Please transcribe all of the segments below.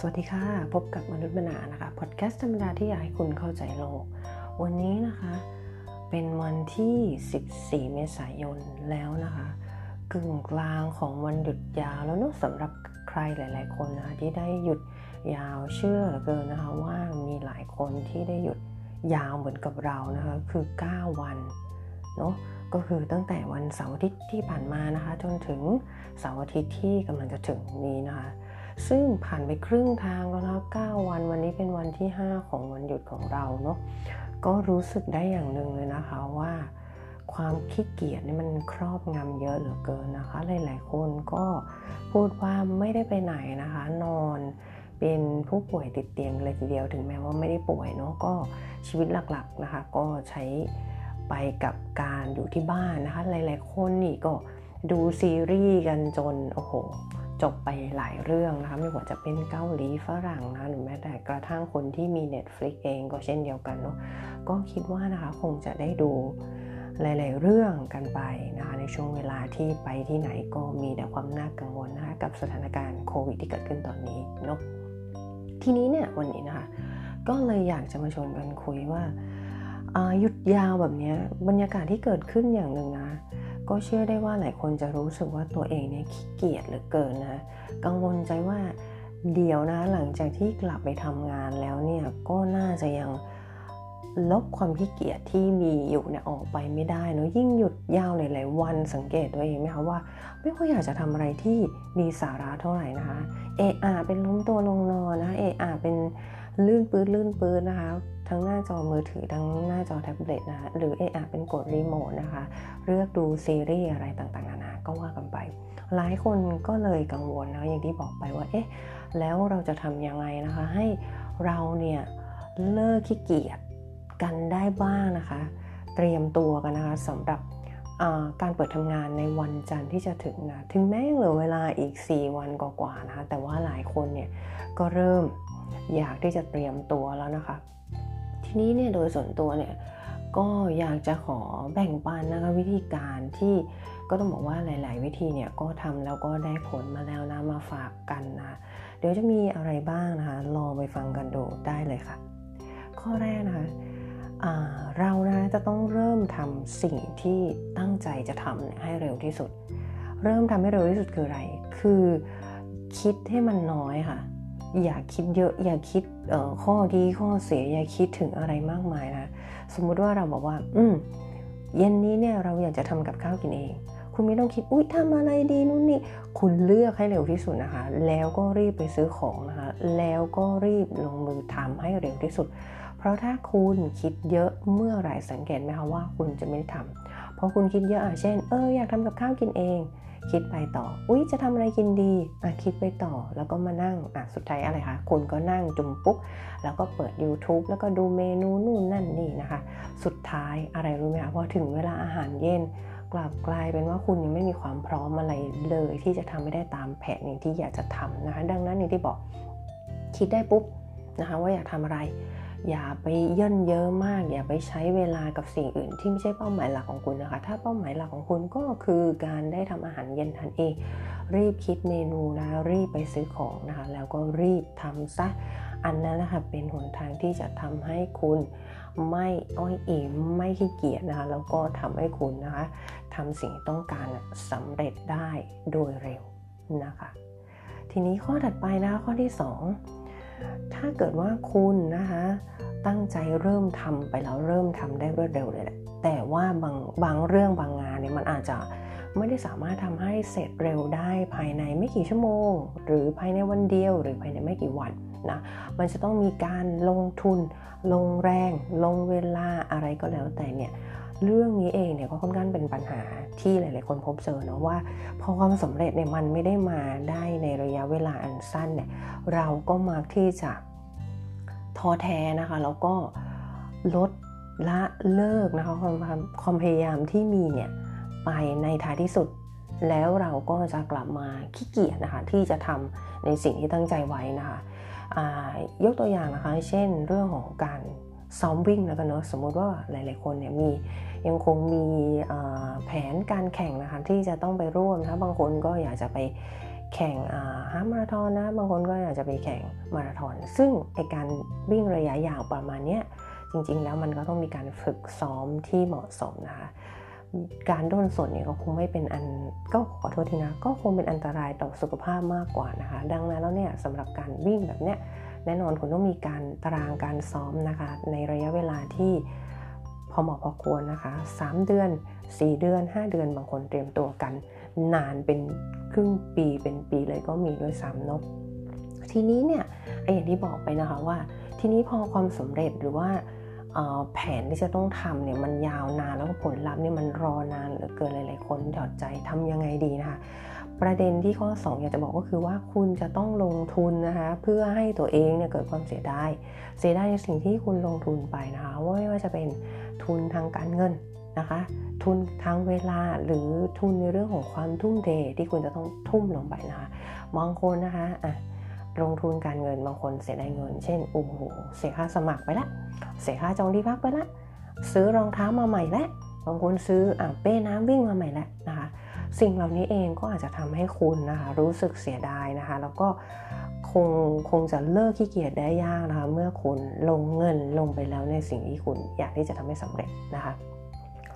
สวัสดีค่ะ พบกับมนุษย์มนานะคะพอดแคสต์ธรรมดาที่อยากให้คุณเข้าใจโลก วันนี้นะคะ เป็นวันที่ 14 เมษายนแล้วนะคะ กึ่งกลางของวันหยุดยาวแล้วเนอะสำหรับใครหลาย ๆ คนนะคะที่ได้หยุดยาวเชื่อเหลือเกินนะคะว่ามีหลายคนที่ได้หยุดยาวเหมือนกับเรานะคะคือ 9 วันเนาะก็คือตั้งแต่วันเสาร์อาทิตย์ที่ผ่านมานะคะ จนถึงเสาร์อาทิตย์ที่กำลังจะถึงนี้นะคะ ซึ่งผ่านไปครึ่งทางแล้วนะ9วันวันนี้เป็นวันที่ 5 ของวันหยุดของเราเนาะก็รู้สึกได้อย่างหนึ่งเลยนะคะว่า ความขี้เกียจนี่มันครอบงำเยอะเหลือเกินนะคะ หลายๆคนก็พูดว่าไม่ได้ไปไหนนะคะ นอนเป็นผู้ป่วยติดเตียงเลยทีเดียวถึงแม้ว่าไม่ได้ป่วยเนาะก็ชีวิตหลักๆนะคะ ก็ใช้ไปกับการอยู่ที่บ้านนะคะ หลาย ๆ คนนี่ก็ดูซีรีส์กันจนโอ้โห จบไปหลายเรื่องนะคะไม่ว่าจะเป็นเกาหลีฝรั่งนะหรือแม้แต่กระทั่งคนที่มี Netflix เองก็เช่นเดียวกันเนาะก็คิดว่านะคะคงจะได้ดูหลาย ๆ เรื่องกันไปนะคะในช่วงเวลาที่ไปที่ไหนก็มีแต่ความน่ากังวลนะคะกับสถานการณ์โควิดที่เกิดขึ้นตอนนี้เนาะทีนี้เนี่ยวันนี้นะคะก็เลยอยากจะมาชวนกันคุยว่าหยุดยาวแบบนี้บรรยากาศที่เกิดขึ้นอย่างหนึ่งนะ ก็เชื่อได้ว่าหลายคนจะรู้สึกว่าตัวเองเนี่ยขี้เกียจเหลือเกินนะกังวลใจว่าเดี๋ยวนะหลังจากที่กลับไปทำงานแล้วเนี่ยก็น่าจะยังลบความขี้เกียจที่มีอยู่เนี่ยออกไปไม่ได้เนาะยิ่งหยุดยาวหลายๆวันสังเกตตัวเองไหมคะว่า ไม่ค่อยอยากจะทำอะไรที่มีสาระเท่าไหร่นะคะเออาเป็นล้มตัวลงนอนนะเออาเป็นลื่นปื้ดลื่นปื้ดนะคะ ทั้งหน้าจอมือถือทั้งหน้าจอแท็บเล็ตนะคะหรือเออเป็นกดรีโมทนะคะเลือกดูซีรีส์อะไรต่างๆนานาก็ว่ากันไป หลายคนก็เลยกังวลนะอย่างที่บอกไปว่าเอ๊ะแล้วเราจะทำยังไงนะคะ ให้เราเนี่ยเลิกขี้เกียจกันได้บ้างนะคะ เตรียมตัวกันนะคะสำหรับการเปิดทำงานในวันจันทร์ที่จะถึงนะถึงแม้เหลือเวลาอีก 4 วันกว่าๆนะคะแต่ว่าหลายคนเนี่ยก็เริ่มอยากที่จะเตรียมตัวแล้วนะคะ ทีนี้เนี่ยโดยส่วนตัวเนี่ยก็อยากจะขอแบ่งปันนะคะวิธีการที่ก็ต้องบอกว่าหลาย ๆ วิธีเนี่ยก็ทำแล้วก็ได้ผลมาแล้วนะมาฝากกันนะเดี๋ยวจะมีอะไรบ้างนะคะลองไปฟังกันดูได้เลยค่ะ ข้อแรกนะคะเรานะจะต้องเริ่มทำสิ่งที่ตั้งใจจะทำให้เร็วที่สุด เริ่มทำให้เร็วที่สุดคืออะไร คือคิดให้มันน้อยค่ะ อย่าคิดเยอะ อย่าคิดข้อดีข้อเสีย อย่าคิดถึงอะไรมากมายนะ สมมุติว่าเราบอกว่า อืมเย็นนี้เนี่ยเราอยากจะทำกับข้าวกินเอง คุณไม่ต้องคิด อุ้ยทำอะไรดีนู่นนี่ คุณเลือกให้เร็วที่สุดนะคะ แล้วก็รีบไปซื้อของนะคะ แล้วก็รีบลงมือทำให้เร็วที่สุด เพราะถ้าคุณคิดเยอะเมื่อไหร่สังเกตไหมคะว่าคุณจะไม่ได้ทำ พราะคุณคิดเยอะอะเช่น เอออยากทำกับข้าวกินเอง คิดไปต่อ อุ๊ยจะทำอะไรกินดีอะคิดไปต่อ แล้วก็มานั่งอะสุดท้ายอะไรคะคุณก็นั่งจุ่มปุ๊บแล้วก็เปิด YouTube แล้วก็ดูเมนูนู่นนั่นนี่นะคะ สุดท้ายอะไรรู้ไหมคะพอถึงเวลาอาหารเย็นกลับกลายเป็นว่าคุณยังไม่มีความพร้อมอะไรเลย ที่จะทำไม่ได้ตามแผนอย่างที่อยากจะทำนะคะ ดังนั้นอย่างที่บอกคิดได้ปุ๊บนะคะ ว่าอยากทำอะไร อย่าไปเย่นเยอะมาก อย่าไปใช้เวลากับสิ่งอื่น ที่ไม่ใช่เป้าหมายหลักของคุณนะคะ ถ้าเป้าหมายหลักของคุณก็คือการได้ทำอาหารเย็นทานเอง รีบคิดเมนูนะรีบไปซื้อของนะคะ แล้วก็รีบทำซะอันนั้นนะคะเป็นหนทางที่จะทำให้คุณไม่อ้อยเอิงไม่ขี้เกียจนะคะ แล้วก็ทำให้คุณนะคะทำสิ่งต้องการสำเร็จได้โดยเร็วนะคะ ทีนี้ข้อถัดไปนะคะข้อที่ 2 ถ้าเกิดว่าคุณนะคะ ตั้งใจเริ่มทำไปแล้วเริ่มทำได้รวดเร็วเลยแหละแต่ว่าบางบางเรื่องบางงานเนี่ยมันอาจจะไม่ได้สามารถทำให้เสร็จเร็วได้ภายในไม่กี่ชั่วโมง หรือภายในวันเดียว หรือภายในไม่กี่วันนะมันจะต้องมีการลงทุน ลงแรง ลงเวลาอะไรก็แล้วแต่เนี่ย เรื่องนี้เองเนี่ยก็ค่อนข้างเป็นปัญหาที่หลาย ๆ คนพบเจอเนาะว่าพอความสำเร็จเนี่ยมันไม่ได้มาได้ในระยะเวลาอันสั้นเนี่ยเราก็มักที่จะท้อแท้นะคะแล้วก็ลดละเลิกนะคะความความพยายามที่มีเนี่ยไปในท้ายที่สุด แล้วเราก็จะกลับมาขี้เกียจนะคะที่จะทำในสิ่งที่ตั้งใจไว้นะคะยกตัวอย่างนะคะ เช่นเรื่องของการ ซ้อมวิ่งแล้วกันเนาะสมมติว่าหลาย ๆ คนเนี่ยมียังคงมีแผนการแข่งนะคะที่จะต้องไปร่วมนะบางคนก็อยากจะไปแข่งฮามาราธอนนะบางคนก็อยากจะไปแข่งมาราธอนซึ่งไอการวิ่งระยะยาวประมาณนี้จริง ๆ แล้วมันก็ต้องมีการฝึกซ้อมที่เหมาะสมนะคะการด้นสดเนี่ยก็คงไม่เป็นอันก็ขอโทษทีนะก็คงเป็นอันตรายต่อสุขภาพมากกว่านะคะ ดังนั้นแล้วเนี่ยสำหรับการวิ่งแบบเนี้ย แน่นอนคุณต้องมีการตารางการซ้อมนะคะ ในระยะเวลาที่พอเหมาะพอควรนะคะ 3 เดือน 4 เดือน 5 เดือนบางคนเตรียมตัวกัน นานเป็นครึ่งปีเป็นปีเลยก็มีด้วยซ้ำเนาะทีนี้เนี่ยไออย่างที่บอกไปนะคะว่า ทีนี้พอความสำเร็จหรือว่าแผนที่จะต้องทำเนี่ยมันยาวนานแล้วก็ผลลัพธ์เนี่ยมันรอนานเหลือเกินหลาย ๆ คนถอดใจทำยังไงดีนะคะ ประเด็นที่ข้อ 2 อยากจะบอกก็คือว่าคุณจะต้องลงทุนนะคะเพื่อให้ตัวเองเนี่ยเกิดความเสียดายเสียดายในสิ่งที่คุณลงทุนไปนะคะว่าไม่ว่าจะเป็นทุนทางการเงินนะคะ ทุนทางเวลาหรือทุนในเรื่องของความทุ่มเทที่คุณจะต้องทุ่มลงไปนะคะบางคนนะคะอะลงทุนการเงินบางคนเสียดายเงิน เช่นโอ้โหเสียค่าสมัครไปละ เสียค่าจองที่พักไปละ ซื้อรองเท้ามาใหม่ล้วบางคนซื้ออะเป้น้ำวิ่งมาใหม่ล้วนะคะ สิ่งเหล่านี้เองก็อาจจะทำให้คุณนะคะรู้สึกเสียดายนะคะ แล้วก็คงคงจะเลิกขี้เกียจได้ยากนะคะ เมื่อคุณลงเงินลงไปแล้วในสิ่งที่คุณอยากที่จะทำให้สำเร็จนะคะ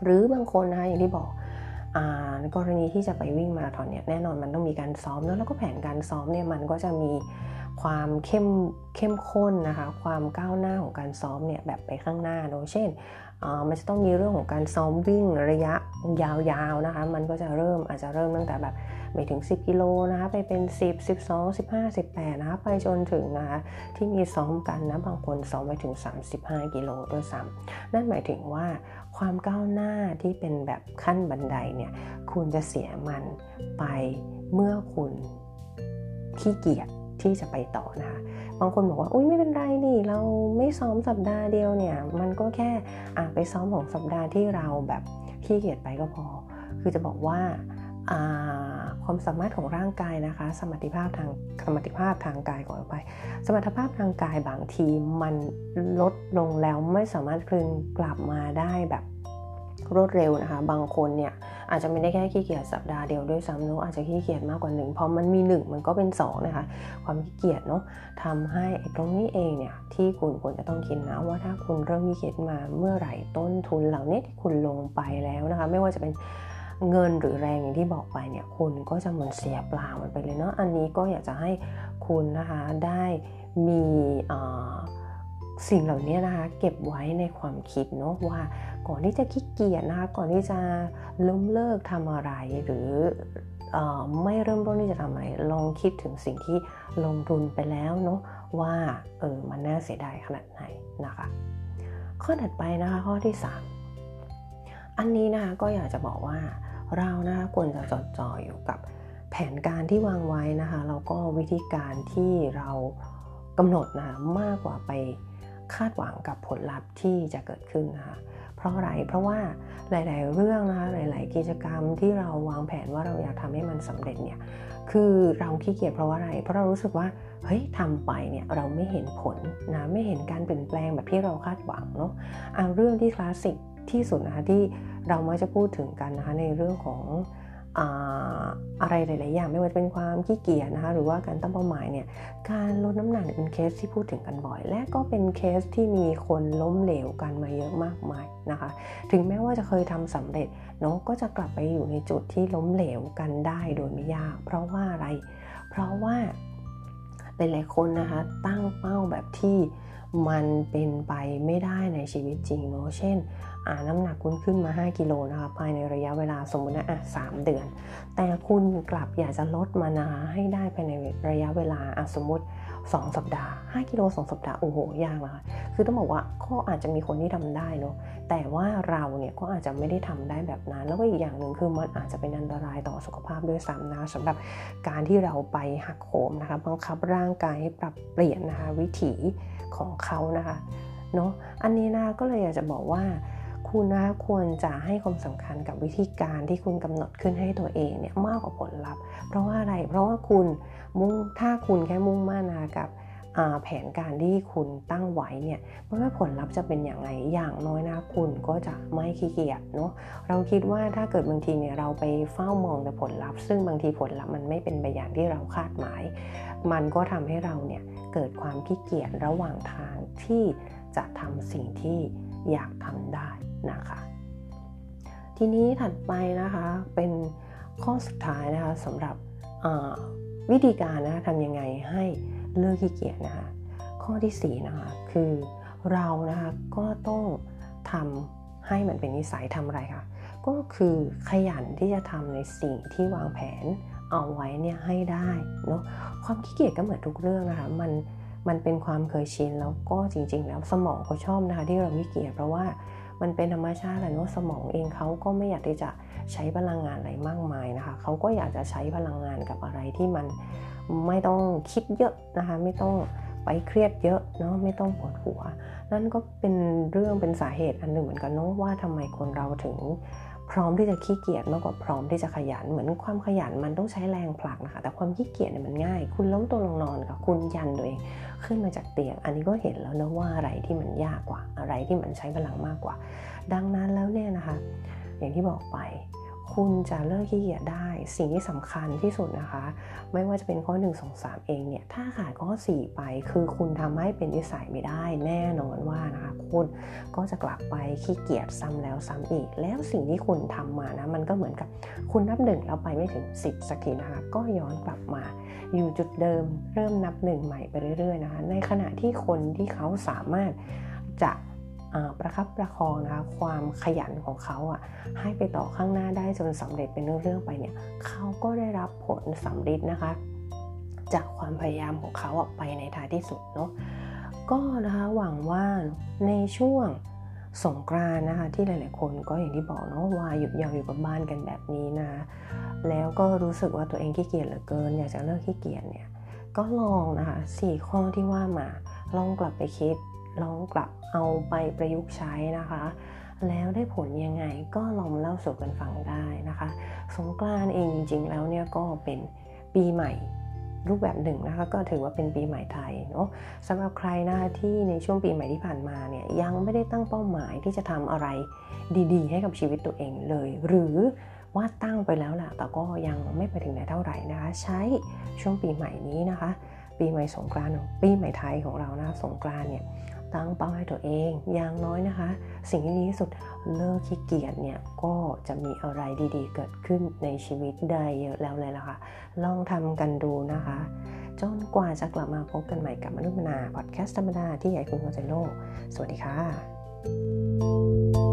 หรือบางคนนะคะอย่างที่บอกในกรณีที่จะไปวิ่งมาราธอนเนี่ยแน่นอนมันต้องมีการซ้อมแล้วก็แผนการซ้อมเนี่ยมันก็จะมี ความเข้มเข้มข้นนะคะ ความก้าวหน้าของการซ้อมเนี่ยแบบไปข้างหน้าโดยเช่นมันจะต้องมีเรื่องของการซ้อมวิ่งระยะยาวๆนะคะ มันก็จะเริ่มอาจจะเริ่มตั้งแต่แบบไม่ถึง 10 กิโลนะคะ ไปเป็น 10 12 15 18 นะคะ ไปจนถึงนะคะที่มีซ้อมกันนะ บางคนซ้อมไปถึง 35 กิโลด้วยซ้ำนั่นหมายถึงว่าความก้าวหน้าที่เป็นแบบขั้นบันไดเนี่ย คุณจะเสียมันไปเมื่อคุณขี้เกียจ ที่จะไปต่อนะคะบางคนบอกว่าอุ้ยไม่เป็นไรนี่เราไม่ซ้อมสัปดาห์เดียวเนี่ยมันก็แค่อ่ไปซ้อมของสัปดาห์ที่เราแบบขี้เกียจไปก็พอ คือจะบอกว่าความสามารถของร่างกายนะคะ สมรรถภาพทางสมรรถภาพทางกายก่อนไป สมรรถภาพทางกายบางทีมันลดลงแล้วไม่สามารถคืนกลับมาได้แบบ รวดเร็วนะคะ บางคนเนี่ยอาจจะไม่ได้แค่ขี้เกียจสัปดาห์เดียวด้วยซ้ำเนาะอาจจะขี้เกียจมากกว่าหนึ่งเพราะมันมีหนึ่งมันก็เป็น 2 นะคะ ความขี้เกียจเนาะทำให้ตรงนี้เองเนี่ยที่คุณควรจะต้องคิดนะว่าถ้าคุณเริ่มขี้เกียจมาเมื่อไหร่ต้นทุนเหล่านี้ที่คุณลงไปแล้วนะคะ ไม่ว่าจะเป็นเงินหรือแรงอย่างที่บอกไปเนี่ยคุณก็จะเหมือนเสียเปล่ามันไปเลยเนาะอันนี้ก็อยากจะให้คุณนะคะได้มี สิ่งเหล่านี้นะคะเก็บไว้ในความคิดเนาะว่าก่อนที่จะขี้เกียจนะคะก่อนที่จะล้มเลิกทำอะไรหรืออไม่เริ่มต้นที่จะทำอะไรลองคิดถึงสิ่งที่ลงทุนไปแล้วเนาะว่าเออมันน่าเสียดายขนาดไหนนะคะ ข้อถัดไปนะคะข้อที่ 3 อันนี้นะคะก็อยากจะบอกว่าเรานะคะควรจะจดจ่ออยู่กับแผนการที่วางไว้นะคะแล้วก็วิธีการที่เรากำหนดนะคะมากกว่าไป คาดหวังกับผลลัพธ์ที่จะเกิดขึ้นนะคะเพราะอะไรเพราะว่าหลาย ๆ เรื่องนะคะหลาย ๆ กิจกรรมที่เราวางแผนว่าเราอยากทำให้มันสำเร็จเนี่ยคือเราขี้เกียจเพราะว่าอะไร เพราะเรารู้สึกว่าเฮ้ยทำไปเนี่ยเราไม่เห็นผลนะไม่เห็นการเปลี่ยนแปลงแบบที่เราคาดหวังเนาะเอาเรื่องที่คลาสสิกที่สุดนะคะที่เรามักจะพูดถึงกันนะคะในเรื่องของ อะไรหลาย ๆ อย่างไม่ว่าจะเป็นความขี้เกียจนะคะหรือว่าการตั้งเป้าหมายเนี่ยการลดน้ำหนักเป็นเคสที่พูดถึงกันบ่อย และก็เป็นเคสที่มีคนล้มเหลวกันมาเยอะมากมายนะคะ ถึงแม้ว่าจะเคยทำสำเร็จมันก็จะกลับไปอยู่ในจุดที่ล้มเหลวกันได้โดยไม่ยาก เพราะว่าอะไร เพราะว่าหลาย ๆ คนนะคะตั้งเป้าแบบที่มันเป็นไปไม่ได้ในชีวิตจริงเนาะเช่น น้ำหนักคุณขึ้นมา 5 กิโลนะคะภายในระยะเวลาสมมตินะอะ3เดือน แต่คุณกลับอยากจะลดมานะให้ได้ภายในระยะเวลาอะสมมติ 2 สัปดาห์ 5 กิโล 2 สัปดาห์ โอ้โห ยากนะคะคือต้องบอกว่าก็อาจจะมีคนที่ทำได้เนาะแต่ว่าเราเนี่ยก็อาจจะไม่ได้ทำได้แบบนั้น แล้วก็อีกอย่างหนึ่งคือมันอาจจะเป็นอันตรายต่อสุขภาพด้วยซ้ำนะสำหรับการที่เราไปหักโหมนะคะบังคับร่างกายให้ปรับเปลี่ยนนะคะวิถีของเขานะคะเนาะอันนี้นะก็เลยอยากจะบอกว่า คุณนะควรจะให้ความสำคัญกับวิธีการที่คุณกำหนดขึ้นให้ตัวเองเนี่ยมากกว่าผลลัพธ์ เพราะว่าอะไร เพราะว่าคุณมุ่งถ้าคุณแค่มุ่งมั่นนะกับแผนการที่คุณตั้งไว้เนี่ยไม่ว่าผลลัพธ์จะเป็นอย่างไรอย่างน้อยนะคุณก็จะไม่ขี้เกียจเนาะเราคิดว่าถ้าเกิดบางทีเนี่ยเราไปเฝ้ามองแต่ผลลัพธ์ ซึ่งบางทีผลลัพธ์มันไม่เป็นไปอย่างที่เราคาดหมาย มันก็ทำให้เราเนี่ยเกิดความขี้เกียจระหว่างทางที่จะทำสิ่งที่ อยากทำได้นะคะ ทีนี้ถัดไปนะคะเป็นข้อสุดท้ายนะคะสำหรับวิธีการนะคะทำยังไงให้เลิกขี้เกียจนะคะข้อที่4นะคะคือเรานะคะก็ต้องทำให้มันเป็นนิสัยทำอะไรคะก็คือขยันที่จะทำในสิ่งที่วางแผนเอาไว้เนี่ยให้ได้เนาะความขี้เกียจก็เหมือนทุกเรื่องนะคะมัน มันเป็นความเคยชินแล้วก็จริง ๆ แล้วสมองก็ชอบนะคะที่เราขี้เกียจเพราะว่ามันเป็นธรรมชาติแหละเนาะสมองเองเขาก็ไม่อยากที่จะใช้พลังงานอะไรมากมายนะคะเขาก็อยากจะใช้พลังงานกับอะไรที่มันไม่ต้องคิดเยอะนะคะไม่ต้องไปเครียดเยอะเนาะไม่ต้องปวดหัว นั่นก็เป็นเรื่องเป็นสาเหตุอันหนึ่งเหมือนกันเนาะว่าทำไมคนเราถึง พร้อมที่จะขี้เกียจมากกว่าพร้อมที่จะขยัน เหมือนความขยันมันต้องใช้แรงผลักนะคะ แต่ความขี้เกียจเนี่ยมันง่าย คุณล้มตัวลงนอนกับคุณยันตัวเองขึ้นมาจากเตียง อันนี้ก็เห็นแล้วนะว่าอะไรที่มันยากกว่า อะไรที่มันใช้พลังมากกว่า ดังนั้นแล้วเนี่ยนะคะ อย่างที่บอกไป คุณจะเลิกขี้เกียจได้ สิ่งที่สำคัญที่สุดนะคะ ไม่ว่าจะเป็นข้อ 1 2 3 เองเนี่ย ถ้าขาดข้อ 4 ไป คือคุณทำให้เป็นนิสัยไม่ได้แน่นอนว่านะคะคุณก็จะกลับไปขี้เกียจซ้ำแล้วซ้ำอีก แล้วสิ่งที่คุณทำมานะ มันก็เหมือนกับคุณนับหนึ่งแล้วไปไม่ถึง 10สักทีนะคะ ก็ย้อนกลับมา อยู่จุดเดิมเริ่มนับหนึ่งใหม่ไปเรื่อยๆนะคะ ในขณะที่คนที่เขาสามารถจะ ประคับประคองนะคะความขยันของเขาอะให้ไปต่อข้างหน้าได้จนสำเร็จเป็นเรื่องๆไปเนี่ยเขาก็ได้รับผลสำเร็จนะคะ จากความพยายามของเขาออกไปในท้ายที่สุดเนาะก็นะคะหวังว่าในช่วงสงกรานนะคะที่หลายๆคนก็อย่างที่บอกเนาะว่าหยุดยาวอยู่กับบ้านกันแบบนี้นะแล้วก็รู้สึกว่าตัวเองขี้เกียจเหลือเกิน อยากจะเลิกขี้เกียจเนี่ยก็ลองนะคะสี่ข้อที่ว่ามาลองกลับไปคิด ลองกลับเอาไปประยุกต์ใช้นะคะ แล้วได้ผลยังไงก็ลองเล่าสู่กันฟังได้นะคะ สงกรานเองจริงๆแล้วเนี่ยก็เป็นปีใหม่รูปแบบหนึ่งนะคะก็ถือว่าเป็นปีใหม่ไทยเนาะสำหรับใครนะคะที่ในช่วงปีใหม่ที่ผ่านมาเนี่ยยังไม่ได้ตั้งเป้าหมายที่จะทำอะไรดีๆ ให้กับชีวิตตัวเองเลย หรือว่าตั้งไปแล้วแหละแต่ก็ยังไม่ไปถึงไหนเท่าไหร่นะคะ ใช้ช่วงปีใหม่นี้นะคะ ปีใหม่สงกรานต์ปีใหม่ไทยของเรานะสงกรานต์เนี่ย ตั้งเป้าให้ตัวเองอย่างน้อยนะคะ สิ่งที่ดีที่สุดเลิกขี้เกียจเนี่ยก็จะมีอะไรดีๆ เกิดขึ้นในชีวิตได้เยอะแล้วเลยล่ะค่ะ ลองทำกันดูนะคะ จนกว่าจะกลับมาพบกันใหม่กับมนุษย์มนาพอดแคสต์ธรรมดาที่ใหญ่คุณเข้าใจโลก สวัสดีค่ะ